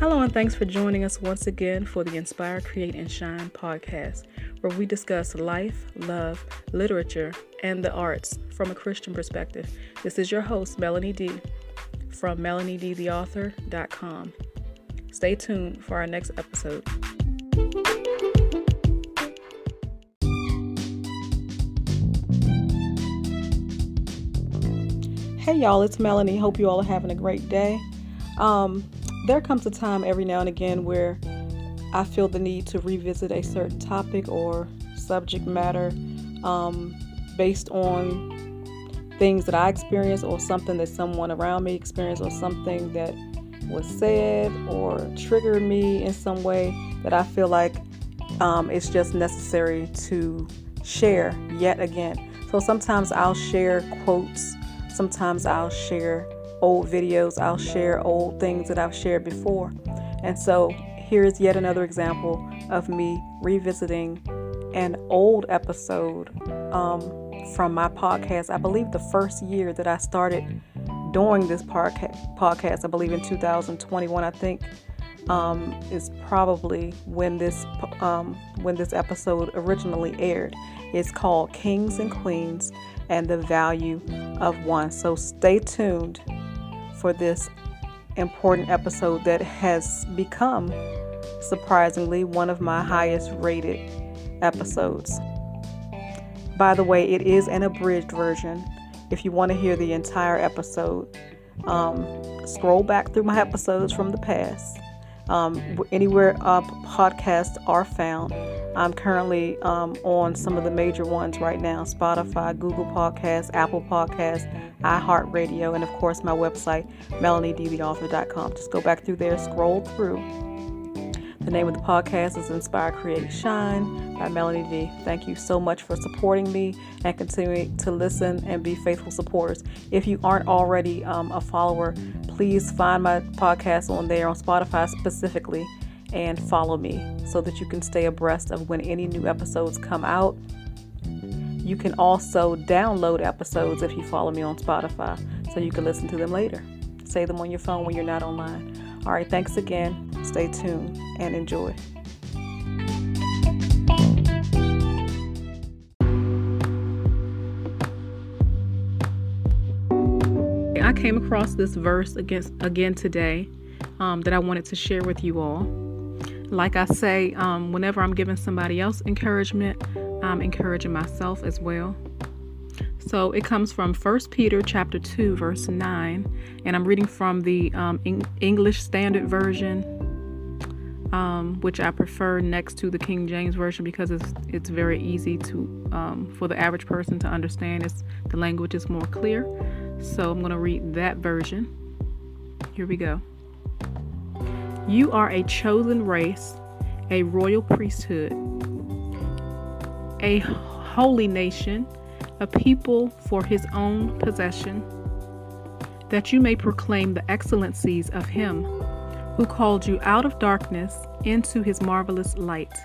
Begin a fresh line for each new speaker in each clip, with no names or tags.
Hello, and thanks for joining us once again for the Inspire, Create, and Shine podcast, where we discuss life, love, literature, and the arts from a Christian perspective. This is your host, Melanie D, from melaniedtheauthor.com. Stay tuned for our next episode. Hey y'all, it's Melanie. Hope you all are having a great day. Um, there comes a time every now and again where I feel the need to revisit a certain topic or subject matter um, based on things that I experienced or something that someone around me experienced or something that was said or triggered me in some way that I feel like um, it's just necessary to share yet again. So sometimes I'll share quotes Sometimes I'll share old videos, I'll share old things that I've shared before. And so here's yet another example of me revisiting an old episode um, from my podcast. I believe the first year that I started doing this podcast, I believe in 2021, I think um, is probably when this um, when this episode originally aired. It's called Kings and Queens and the Value of One. So stay tuned for this important episode that has become surprisingly one of my highest rated episodes. By the way, it is an abridged version. If you want to hear the entire episode, um, scroll back through my episodes from the past um, anywhere uh, podcasts are found. I'm currently um, on some of the major ones right now Spotify, Google Podcasts, Apple Podcasts, iHeartRadio, and of course my website, melaniedtheauthor.com. Just go back through there, scroll through. The name of the podcast is Inspire, Create, Shine by Melanie D. Thank you so much for supporting me and continuing to listen and be faithful supporters. If you aren't already um, a follower, please find my podcast on there on Spotify specifically and follow me so that you can stay abreast of when any new episodes come out. You can also download episodes if you follow me on Spotify so you can listen to them later. Save them on your phone when you're not online. All right, thanks again. Stay tuned and enjoy. I came across this verse against, again today um, that I wanted to share with you all. Like I say, um, whenever I'm giving somebody else encouragement, I'm encouraging myself as well. So it comes from 1 Peter chapter 2 verse 9 and I'm reading from the um, English Standard Version um, which I prefer next to the King James Version because it's it's very easy to um, for the average person to understand. It's the language is more clear. So I'm going to read that version. Here we go. You are a chosen race, a royal priesthood, a holy nation, a people for his own possession, that you may proclaim the excellencies of him who called you out of darkness into his marvelous light.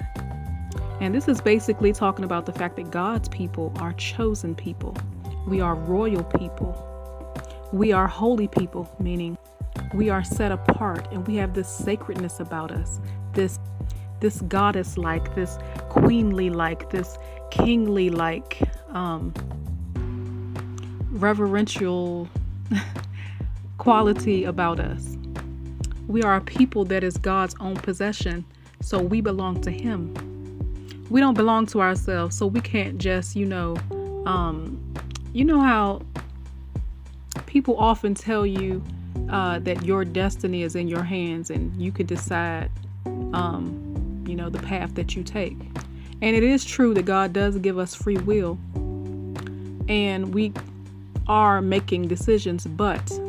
And this is basically talking about the fact that God's people are chosen people. We are royal people. We are holy people, meaning we are set apart and we have this sacredness about us, this this goddess like, this queenly like, this kingly like, um, reverential quality about us. We are a people that is God's own possession, so we belong to Him. We don't belong to ourselves, so we can't just, you know, um, you know how people often tell you uh, that your destiny is in your hands and you can decide, um, you know, the path that you take. And it is true that God does give us free will and we are making decisions, but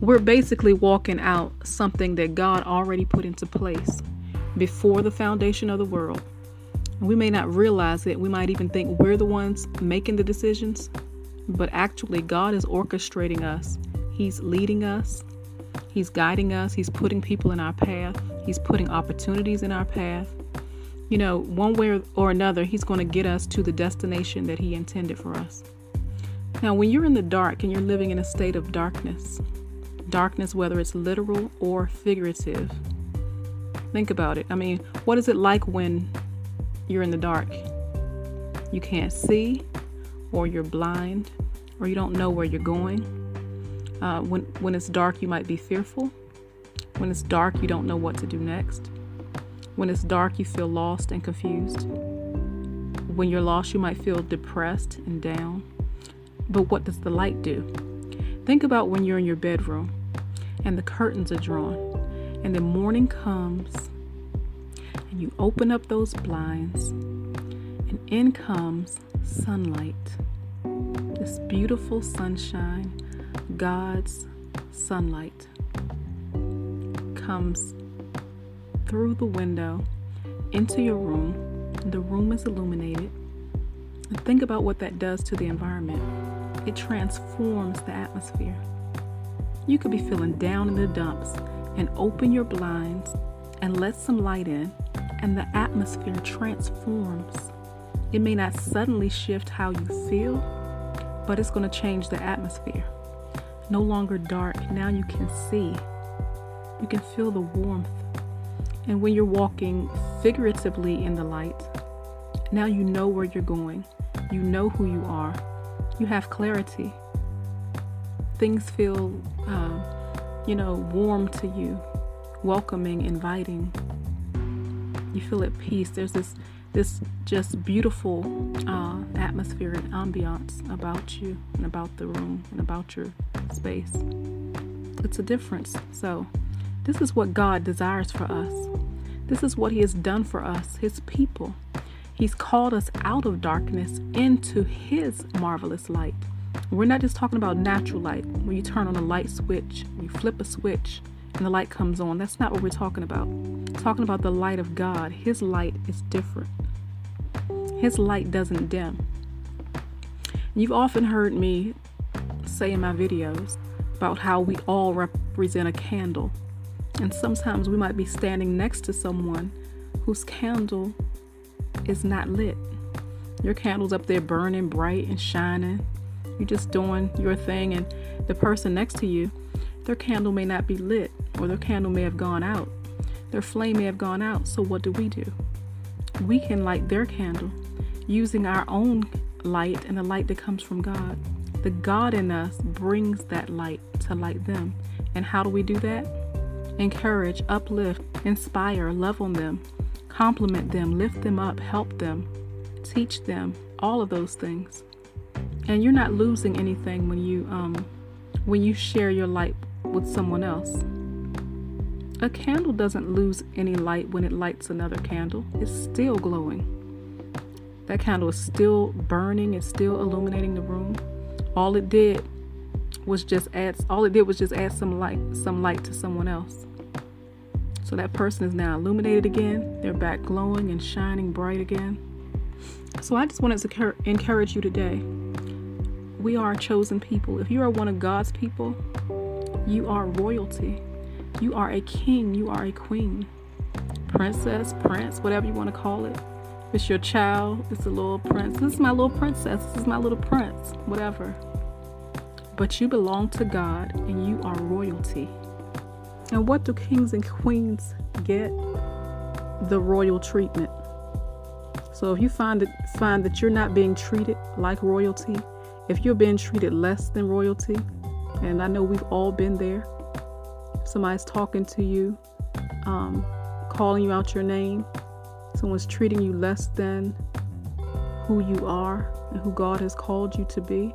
we're basically walking out something that God already put into place before the foundation of the world. We may not realize it. We might even think we're the ones making the decisions, but actually, God is orchestrating us. He's leading us, He's guiding us, He's putting people in our path, He's putting opportunities in our path. You know, one way or another, He's going to get us to the destination that He intended for us. Now, when you're in the dark and you're living in a state of darkness, darkness, whether it's literal or figurative, Think about it. I mean, what is it like when you're in the dark? You can't see, or you're blind, or you don't know where you're going. Uh, when, when it's dark, you might be fearful. When it's dark, you don't know what to do next. When it's dark, you feel lost and confused. When you're lost, you might feel depressed and down. But what does the light do? Think about when you're in your bedroom and the curtains are drawn, and the morning comes, and you open up those blinds, and in comes sunlight. This beautiful sunshine, God's sunlight, comes through the window into your room. The room is illuminated. Think about what that does to the environment it transforms the atmosphere. You could be feeling down in the dumps and open your blinds and let some light in, and the atmosphere transforms. It may not suddenly shift how you feel, but it's going to change the atmosphere. No longer dark, now you can see. You can feel the warmth. And when you're walking figuratively in the light, now you know where you're going. You know who you are you have clarity. Things feel, uh, you know, warm to you, welcoming, inviting. You feel at peace. There's this, this just beautiful uh, atmosphere and ambiance about you and about the room and about your space. It's a difference. So, this is what God desires for us. This is what He has done for us, His people. He's called us out of darkness into His marvelous light. We're not just talking about natural light, when you turn on a light switch, you flip a switch, and the light comes on. That's not what we're talking about. We're talking about the light of God. His light is different, His light doesn't dim. You've often heard me say in my videos about how we all represent a candle. And sometimes we might be standing next to someone whose candle is not lit. Your candle's up there burning bright and shining. You're just doing your thing, and the person next to you, their candle may not be lit, or their candle may have gone out. Their flame may have gone out. So, what do we do? We can light their candle using our own light and the light that comes from God. The God in us brings that light to light them. And how do we do that? Encourage, uplift, inspire, love on them, compliment them, lift them up, help them, teach them, all of those things. And you're not losing anything when you um when you share your light with someone else. A candle doesn't lose any light when it lights another candle. It's still glowing. That candle is still burning, it's still illuminating the room. All it did was just add all it did was just add some light some light to someone else. So that person is now illuminated again. They're back glowing and shining bright again. So I just wanted to encourage you today. We are a chosen people. If you are one of God's people, you are royalty. You are a king. You are a queen. Princess, prince, whatever you want to call it. It's your child. It's a little prince. This is my little princess. This is my little prince. Whatever. But you belong to God and you are royalty. And what do kings and queens get? The royal treatment. So if you find it, find that you're not being treated like royalty, if you're being treated less than royalty, and I know we've all been there. Somebody's talking to you, um, calling you out your name. Someone's treating you less than who you are and who God has called you to be.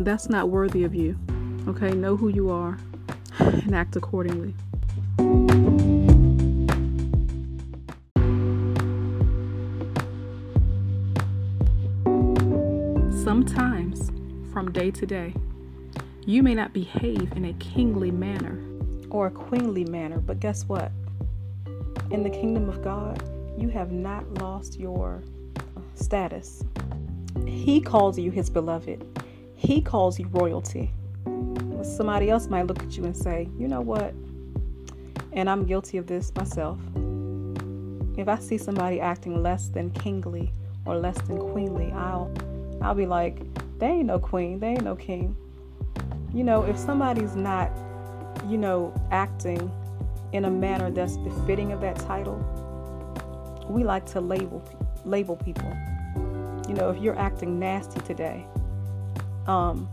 That's not worthy of you. Okay, know who you are and act accordingly. Sometimes, from day to day, you may not behave in a kingly manner or a queenly manner, but guess what? In the kingdom of God, you have not lost your status. He calls you his beloved, he calls you royalty. Somebody else might look at you and say, you know what? And I'm guilty of this myself. If I see somebody acting less than kingly or less than queenly, I'll I'll be like, they ain't no queen, they ain't no king. You know, if somebody's not, you know, acting in a manner that's befitting of that title, we like to label label people. You know, if you're acting nasty today, um,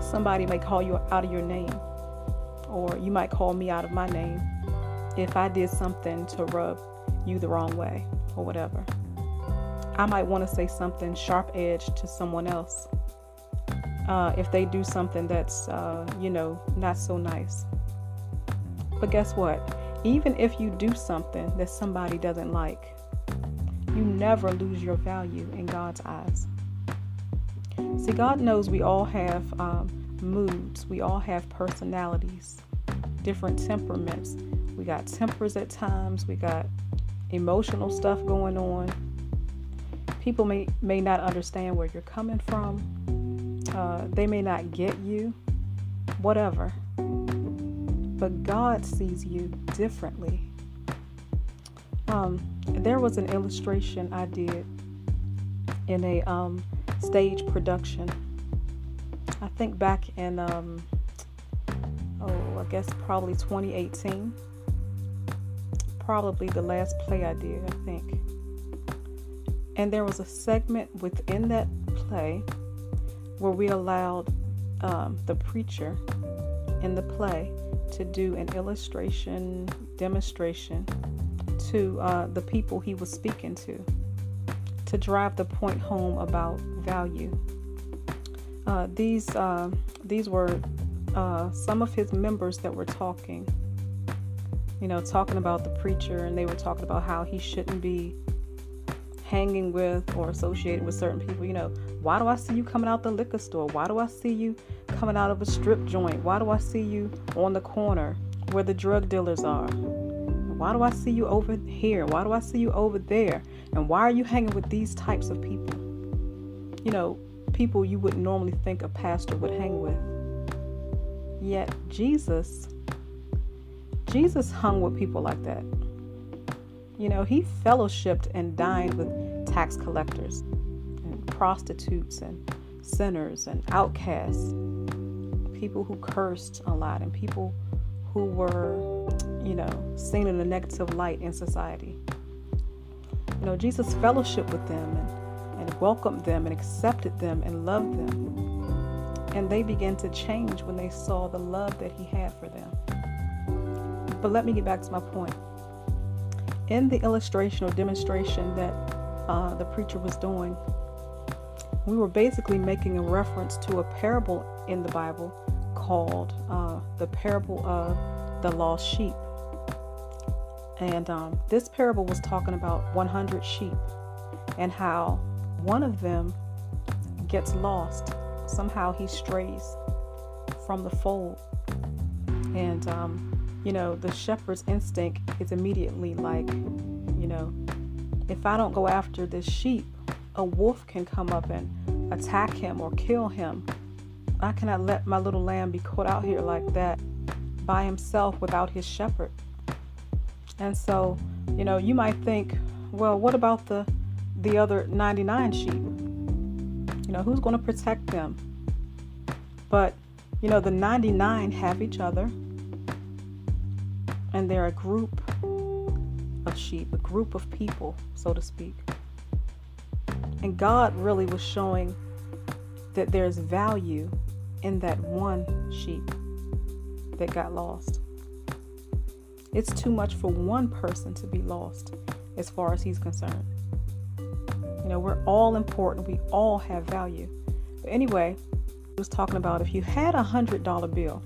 somebody may call you out of your name, or you might call me out of my name if I did something to rub you the wrong way or whatever. I might want to say something sharp edged to someone else uh, if they do something that's, uh, you know, not so nice. But guess what? Even if you do something that somebody doesn't like, you never lose your value in God's eyes. See, God knows we all have um, moods, we all have personalities, different temperaments. We got tempers at times, we got emotional stuff going on. People may, may not understand where you're coming from, uh, they may not get you, whatever. But God sees you differently. Um, there was an illustration I did in a um, stage production. I think back in, um, oh, I guess probably 2018. Probably the last play I did, I think. And there was a segment within that play where we allowed um, the preacher in the play to do an illustration demonstration to uh, the people he was speaking to to drive the point home about value. Uh, these uh, these were uh, some of his members that were talking. You know, talking about the preacher, and they were talking about how he shouldn't be hanging with or associated with certain people. You know, why do I see you coming out the liquor store? Why do I see you coming out of a strip joint? Why do I see you on the corner where the drug dealers are? Why do I see you over here? Why do I see you over there? And why are you hanging with these types of people? You know, people you wouldn't normally think a pastor would hang with. Yet Jesus, Jesus hung with people like that. You know, he fellowshipped and dined with tax collectors prostitutes and sinners and outcasts, people who cursed a lot and people who were you know, seen in a negative light in society. You know, Jesus fellowshiped with them and, and welcomed them and accepted them and loved them. And they began to change when they saw the love that he had for them. But let me get back to my point. In the illustration or demonstration that uh, the preacher was doing, we were basically making a reference to a parable in the Bible called uh, the parable of the lost sheep. And um, this parable was talking about 100 sheep and how one of them gets lost. Somehow he strays from the fold. And, um, you know, the shepherd's instinct is immediately like, you know, if I don't go after this sheep, a wolf can come up and attack him or kill him. I cannot let my little lamb be caught out here like that by himself without his shepherd. And so, you know, you might think, well, what about the the other 99 sheep? You know, who's going to protect them? But, you know, the 99 have each other. And they're a group of sheep, a group of people, so to speak. And God really was showing that there's value in that one sheep that got lost. It's too much for one person to be lost as far as he's concerned. You know, we're all important, we all have value. But anyway, I was talking about if you had a hundred dollar bill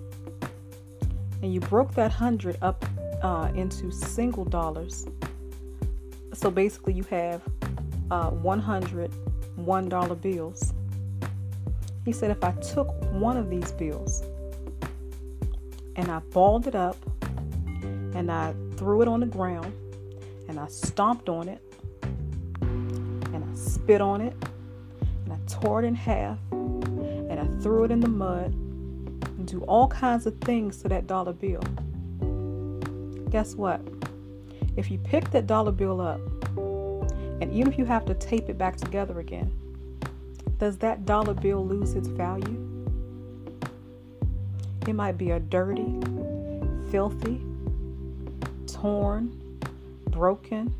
and you broke that hundred up uh, into single dollars, so basically you have uh, 100 one dollar bills. He said if I took one of these bills and I balled it up and I threw it on the ground and I stomped on it and I spit on it and I tore it in half and I threw it in the mud and do all kinds of things to that dollar bill. Guess what? If you pick that dollar bill up and even if you have to tape it back together again, does that dollar bill lose its value? It might be a dirty, filthy, torn, broken,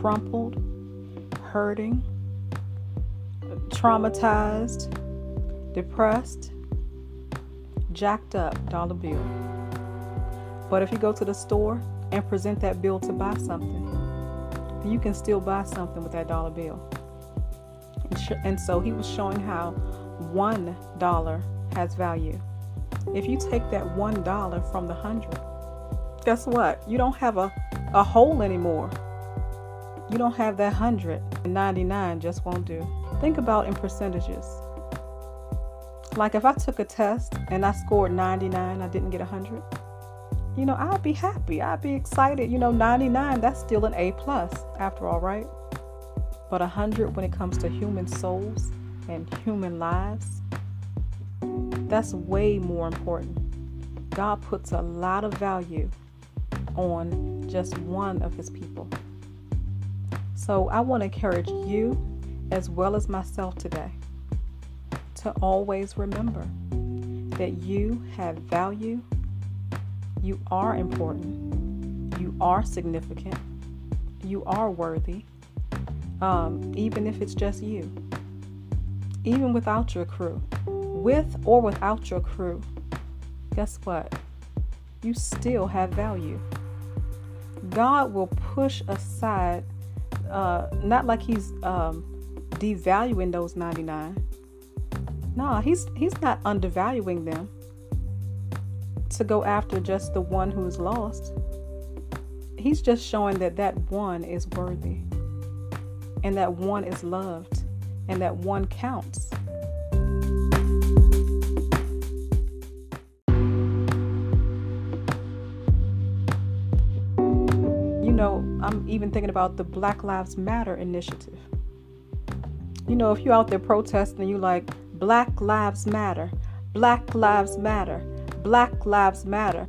crumpled, hurting, traumatized, depressed, jacked up dollar bill. But if you go to the store and present that bill to buy something, you can still buy something with that dollar bill. And, sh- and so he was showing how one dollar has value. If you take that one dollar from the hundred, guess what? You don't have a, a hole anymore. You don't have that hundred and 99 just won't do. Think about in percentages. Like if I took a test and I scored 99, I didn't get 100. You know, I'd be happy. I'd be excited. You know, 99, that's still an A plus after all, right? But 100 when it comes to human souls and human lives, that's way more important. God puts a lot of value on just one of his people. So I want to encourage you as well as myself today to always remember that you have value, you are important, you are significant, you are worthy, um, even if it's just you. Even without your crew, with or without your crew, guess what? You still have value. God will push aside, uh, not like He's um, devaluing those 99 no, he's he's not undervaluing them to go after just the one who's lost. He's just showing that that one is worthy and that one is loved and that one counts. You know, I'm even thinking about the Black Lives Matter initiative. You know, if you're out there protesting, you like, Black Lives Matter. Black Lives Matter. Black Lives Matter.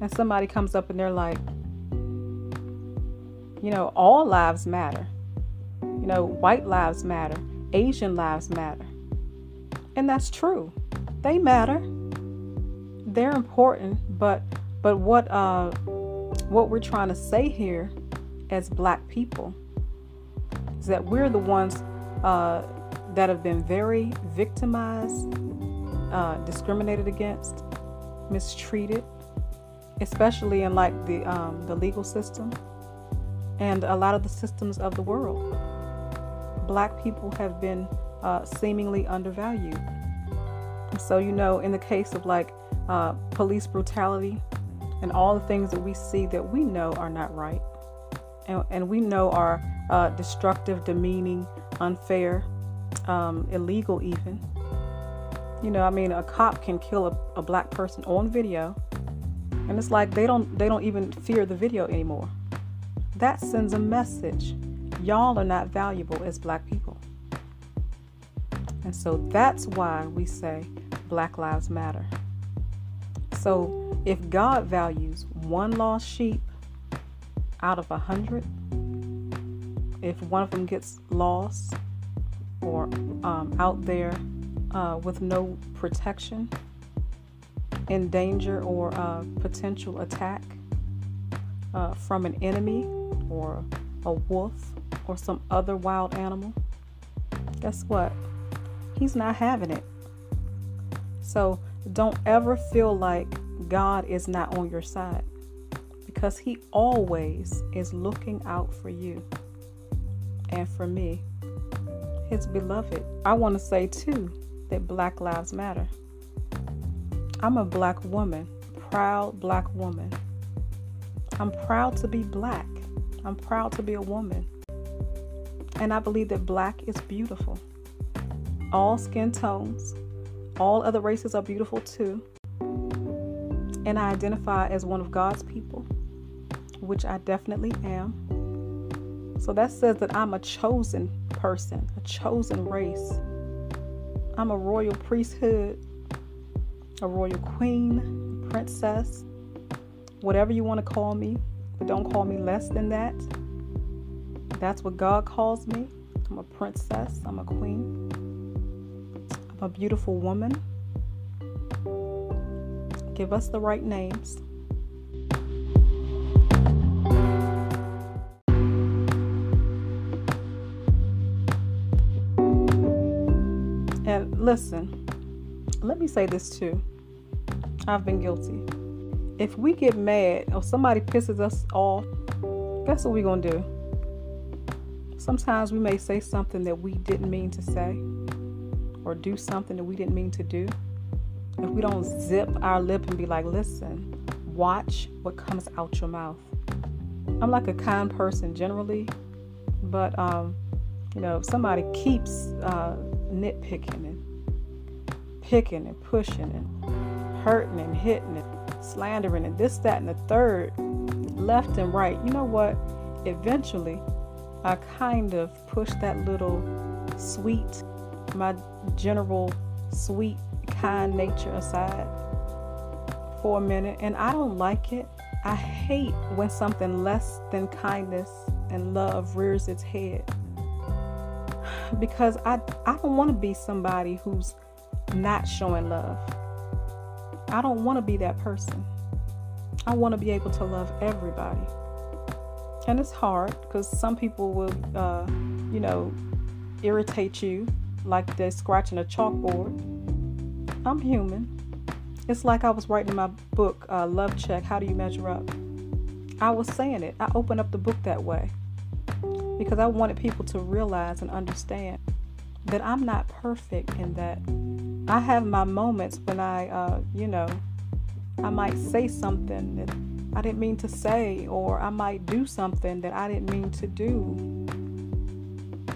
And somebody comes up and they're like, you know, all lives matter. You know, white lives matter. Asian lives matter. And that's true. They matter. They're important, but but what uh what we're trying to say here as black people is that we're the ones uh that have been very victimized, uh, discriminated against, mistreated, especially in like the um, the legal system and a lot of the systems of the world. Black people have been uh, seemingly undervalued. So you know, in the case of like uh, police brutality and all the things that we see that we know are not right, and, and we know are uh, destructive, demeaning, unfair, um, illegal even. You know, I mean, a cop can kill a, a black person on video, and it's like they don't they don't even fear the video anymore. That sends a message: y'all are not valuable as black people. And so that's why we say Black Lives Matter. So if God values one lost sheep out of a hundred, if one of them gets lost, or um, out there uh, with no protection, in danger or uh, potential attack uh, from an enemy or a wolf or some other wild animal, guess what? He's not having it. So don't ever feel like God is not on your side because He always is looking out for you and for me his beloved. I want to say too that Black Lives Matter. I'm a black woman, proud black woman. I'm proud to be black. I'm proud to be a woman. And I believe that black is beautiful. All skin tones, all other races are beautiful too. And I identify as one of God's people, which I definitely am. So that says that I'm a chosen person, a chosen race. I'm a royal priesthood, a royal queen, princess, whatever you want to call me, but don't call me less than that. That's what God calls me. I'm a princess, I'm a queen, I'm a beautiful woman. Give us the right names. Listen, let me say this too. I've been guilty. If we get mad or somebody pisses us off, guess what we're going to do? Sometimes we may say something that we didn't mean to say or do something that we didn't mean to do. If we don't zip our lip and be like, listen, watch what comes out your mouth. I'm like a kind person generally, but um, you know, if somebody keeps uh, nitpicking and picking and pushing and hurting and hitting and slandering and this, that, and the third, left and right, you know what? Eventually, I kind of pushed that little sweet, my general sweet, kind nature aside for a minute, and I don't like it. I hate when something less than kindness and love rears its head because I, I don't want to be somebody who's not showing love. I don't want to be that person. I want to be able to love everybody. And it's hard because some people will, uh, you know, irritate you like they're scratching a chalkboard. I'm human. It's like I was writing my book, uh, Love Check How Do You Measure Up? I was saying it. I opened up the book that way because I wanted people to realize and understand that I'm not perfect in that I have my moments when I, uh, you know, I might say something that I didn't mean to say, or I might do something that I didn't mean to do.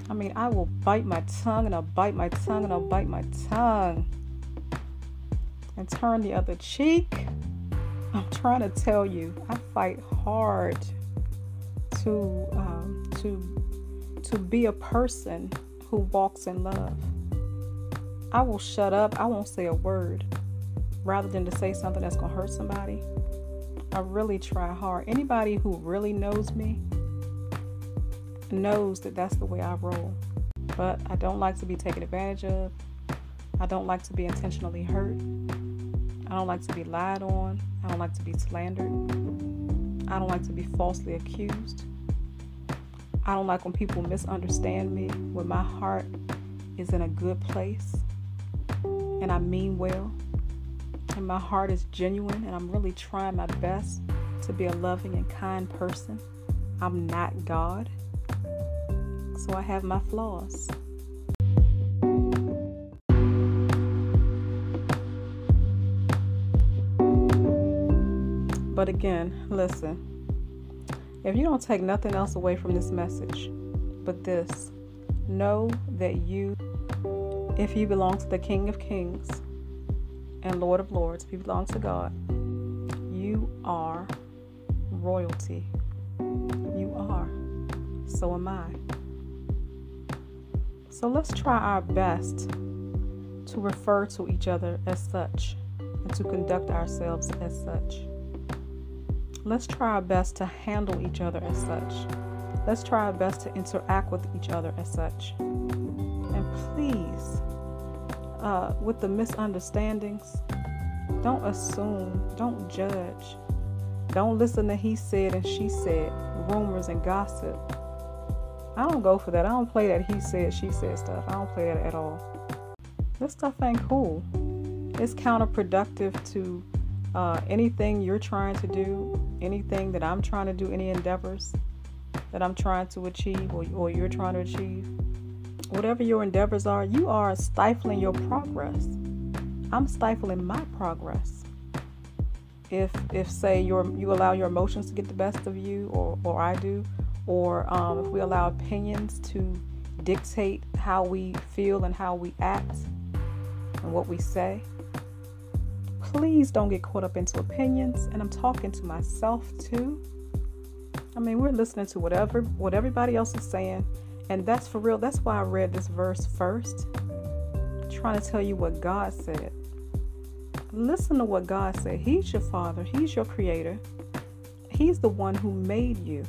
I mean, I will bite my tongue and I'll bite my tongue and I'll bite my tongue and turn the other cheek. I'm trying to tell you, I fight hard to um, to to be a person who walks in love. I will shut up. I won't say a word rather than to say something that's gonna hurt somebody. I really try hard. Anybody who really knows me knows that that's the way I roll. But I don't like to be taken advantage of. I don't like to be intentionally hurt. I don't like to be lied on. I don't like to be slandered. I don't like to be falsely accused. I don't like when people misunderstand me, when my heart is in a good place and I mean well and my heart is genuine and I'm really trying my best to be a loving and kind person. I'm not God. So I have my flaws. But again, listen. If you don't take nothing else away from this message but this, know that you, if you belong to the King of Kings and Lord of Lords, if you belong to God, you are royalty. You are. So am I. So let's try our best to refer to each other as such and to conduct ourselves as such. Let's try our best to handle each other as such. Let's try our best to interact with each other as such. Please, uh, with the misunderstandings, don't assume, don't judge. Don't listen to he said and she said, rumors and gossip. I don't go for that. I don't play that he said, she said stuff. I don't play that at all. This stuff ain't cool. It's counterproductive to uh, anything you're trying to do, anything that I'm trying to do, any endeavors that I'm trying to achieve or, or you're trying to achieve, whatever your endeavors are, you are stifling your progress. I'm stifling my progress. If, if say your you allow your emotions to get the best of you, or, or I do, or um, if we allow opinions to dictate how we feel and how we act and what we say, please don't get caught up into opinions. And I'm talking to myself too. I mean, we're listening to whatever what everybody else is saying, and that's for real. That's why I read this verse first, trying to tell you what God said. Listen to what God said. He's your father, He's your creator, He's the one who made you.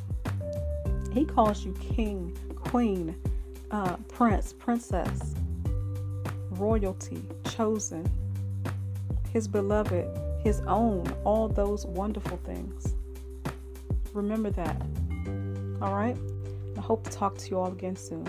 He calls you king, queen, uh, prince, princess, royalty, chosen, his beloved, his own, all those wonderful things. Remember that. All right? hope to talk to you all again soon.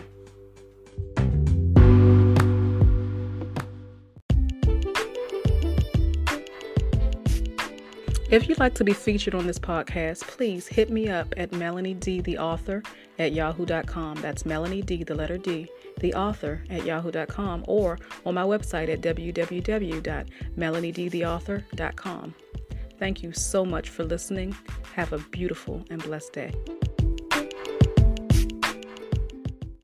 If you'd like to be featured on this podcast, please hit me up at Melanie D, the author, at yahoo.com. That's Melanie D, the letter D, the author, at yahoo.com, or on my website at www.melaniedtheauthor.com. Thank you so much for listening. Have a beautiful and blessed day.